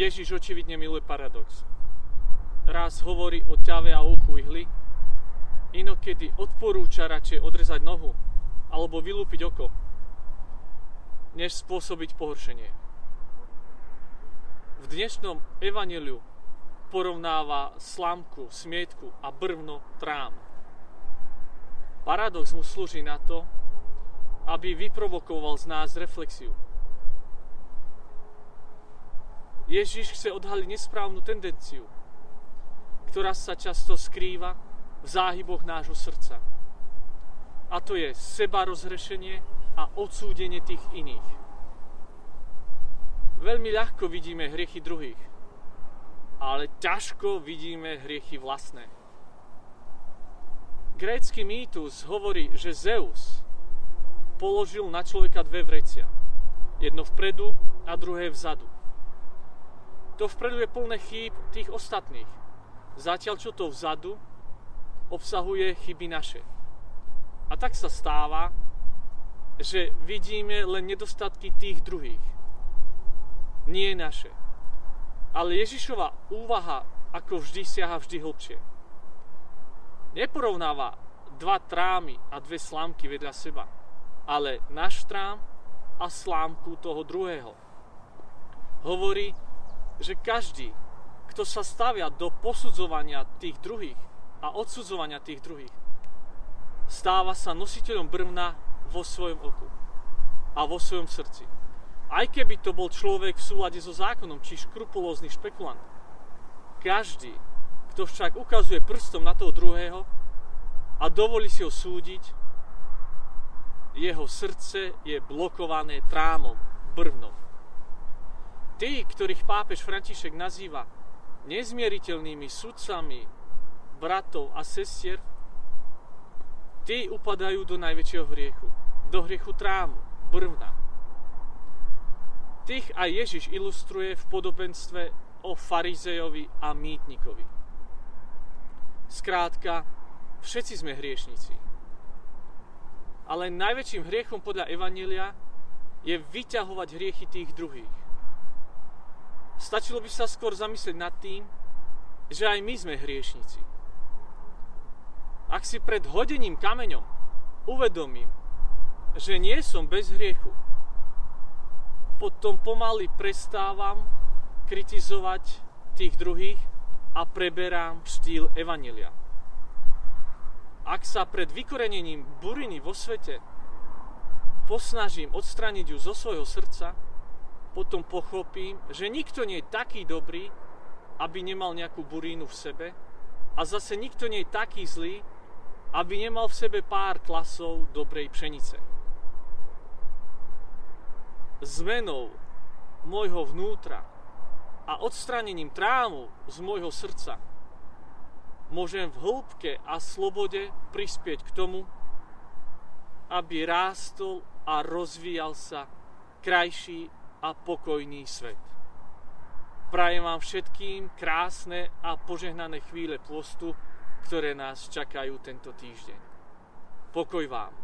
Ježiš očividne miluje paradox. Raz hovorí o ťave a uchu ihly, inokedy odporúča radšej odrezať nohu alebo vylúpiť oko, než spôsobiť pohoršenie. V dnešnom evaneliu porovnáva slámku, smietku a brvno trám. Paradox mu slúži na to, aby vyprovokoval z nás reflexiu. Ježiš chce odhaliť nesprávnu tendenciu, ktorá sa často skrýva v záhyboch nášho srdca. A to je seba rozhrešenie a odsúdenie tých iných. Veľmi ľahko vidíme hriechy druhých, ale ťažko vidíme hriechy vlastné. Grécky mýtus hovorí, že Zeus položil na človeka dve vrecia. Jedno vpredu a druhé vzadu to vpredu je plné chýb tých ostatných. Zatiaľ čo to vzadu obsahuje chyby naše. A tak sa stáva, že vidíme len nedostatky tých druhých. Nie naše. Ale Ježišova úvaha ako vždy siaha vždy hlbšie. Neporovnáva dva trámy a dve slámky vedľa seba, ale náš trám a slámku toho druhého. Hovorí, že každý, kto sa stavia do posudzovania tých druhých a odsudzovania tých druhých, stáva sa nositeľom brvna vo svojom oku a vo svojom srdci. Aj keby to bol človek v súlade so zákonom, či škrupulózny špekulant. Každý, kto však ukazuje prstom na toho druhého a dovolí si ho súdiť, jeho srdce je blokované trámom, brvnom tí, ktorých pápež František nazýva nezmieriteľnými sudcami bratov a sestier, tí upadajú do najväčšieho hriechu. Do hriechu trámu, brvna. Tých aj Ježiš ilustruje v podobenstve o farizejovi a mýtnikovi. Skrátka, všetci sme hriešnici. Ale najväčším hriechom podľa Evanília je vyťahovať hriechy tých druhých Stačilo by sa skôr zamyslieť nad tým, že aj my sme hriešnici. Ak si pred hodením kameňom uvedomím, že nie som bez hriechu, potom pomaly prestávam kritizovať tých druhých a preberám štýl Evanelia. Ak sa pred vykorenením buriny vo svete posnažím odstraniť ju zo svojho srdca, potom pochopím, že nikto nie je taký dobrý, aby nemal nejakú burínu v sebe a zase nikto nie je taký zlý, aby nemal v sebe pár klasov dobrej pšenice. Zmenou môjho vnútra a odstranením trámu z môjho srdca môžem v hĺbke a slobode prispieť k tomu, aby rástol a rozvíjal sa krajší a pokojný svet. Prajem vám všetkým krásne a požehnané chvíle pôstu, ktoré nás čakajú tento týždeň. Pokoj vám.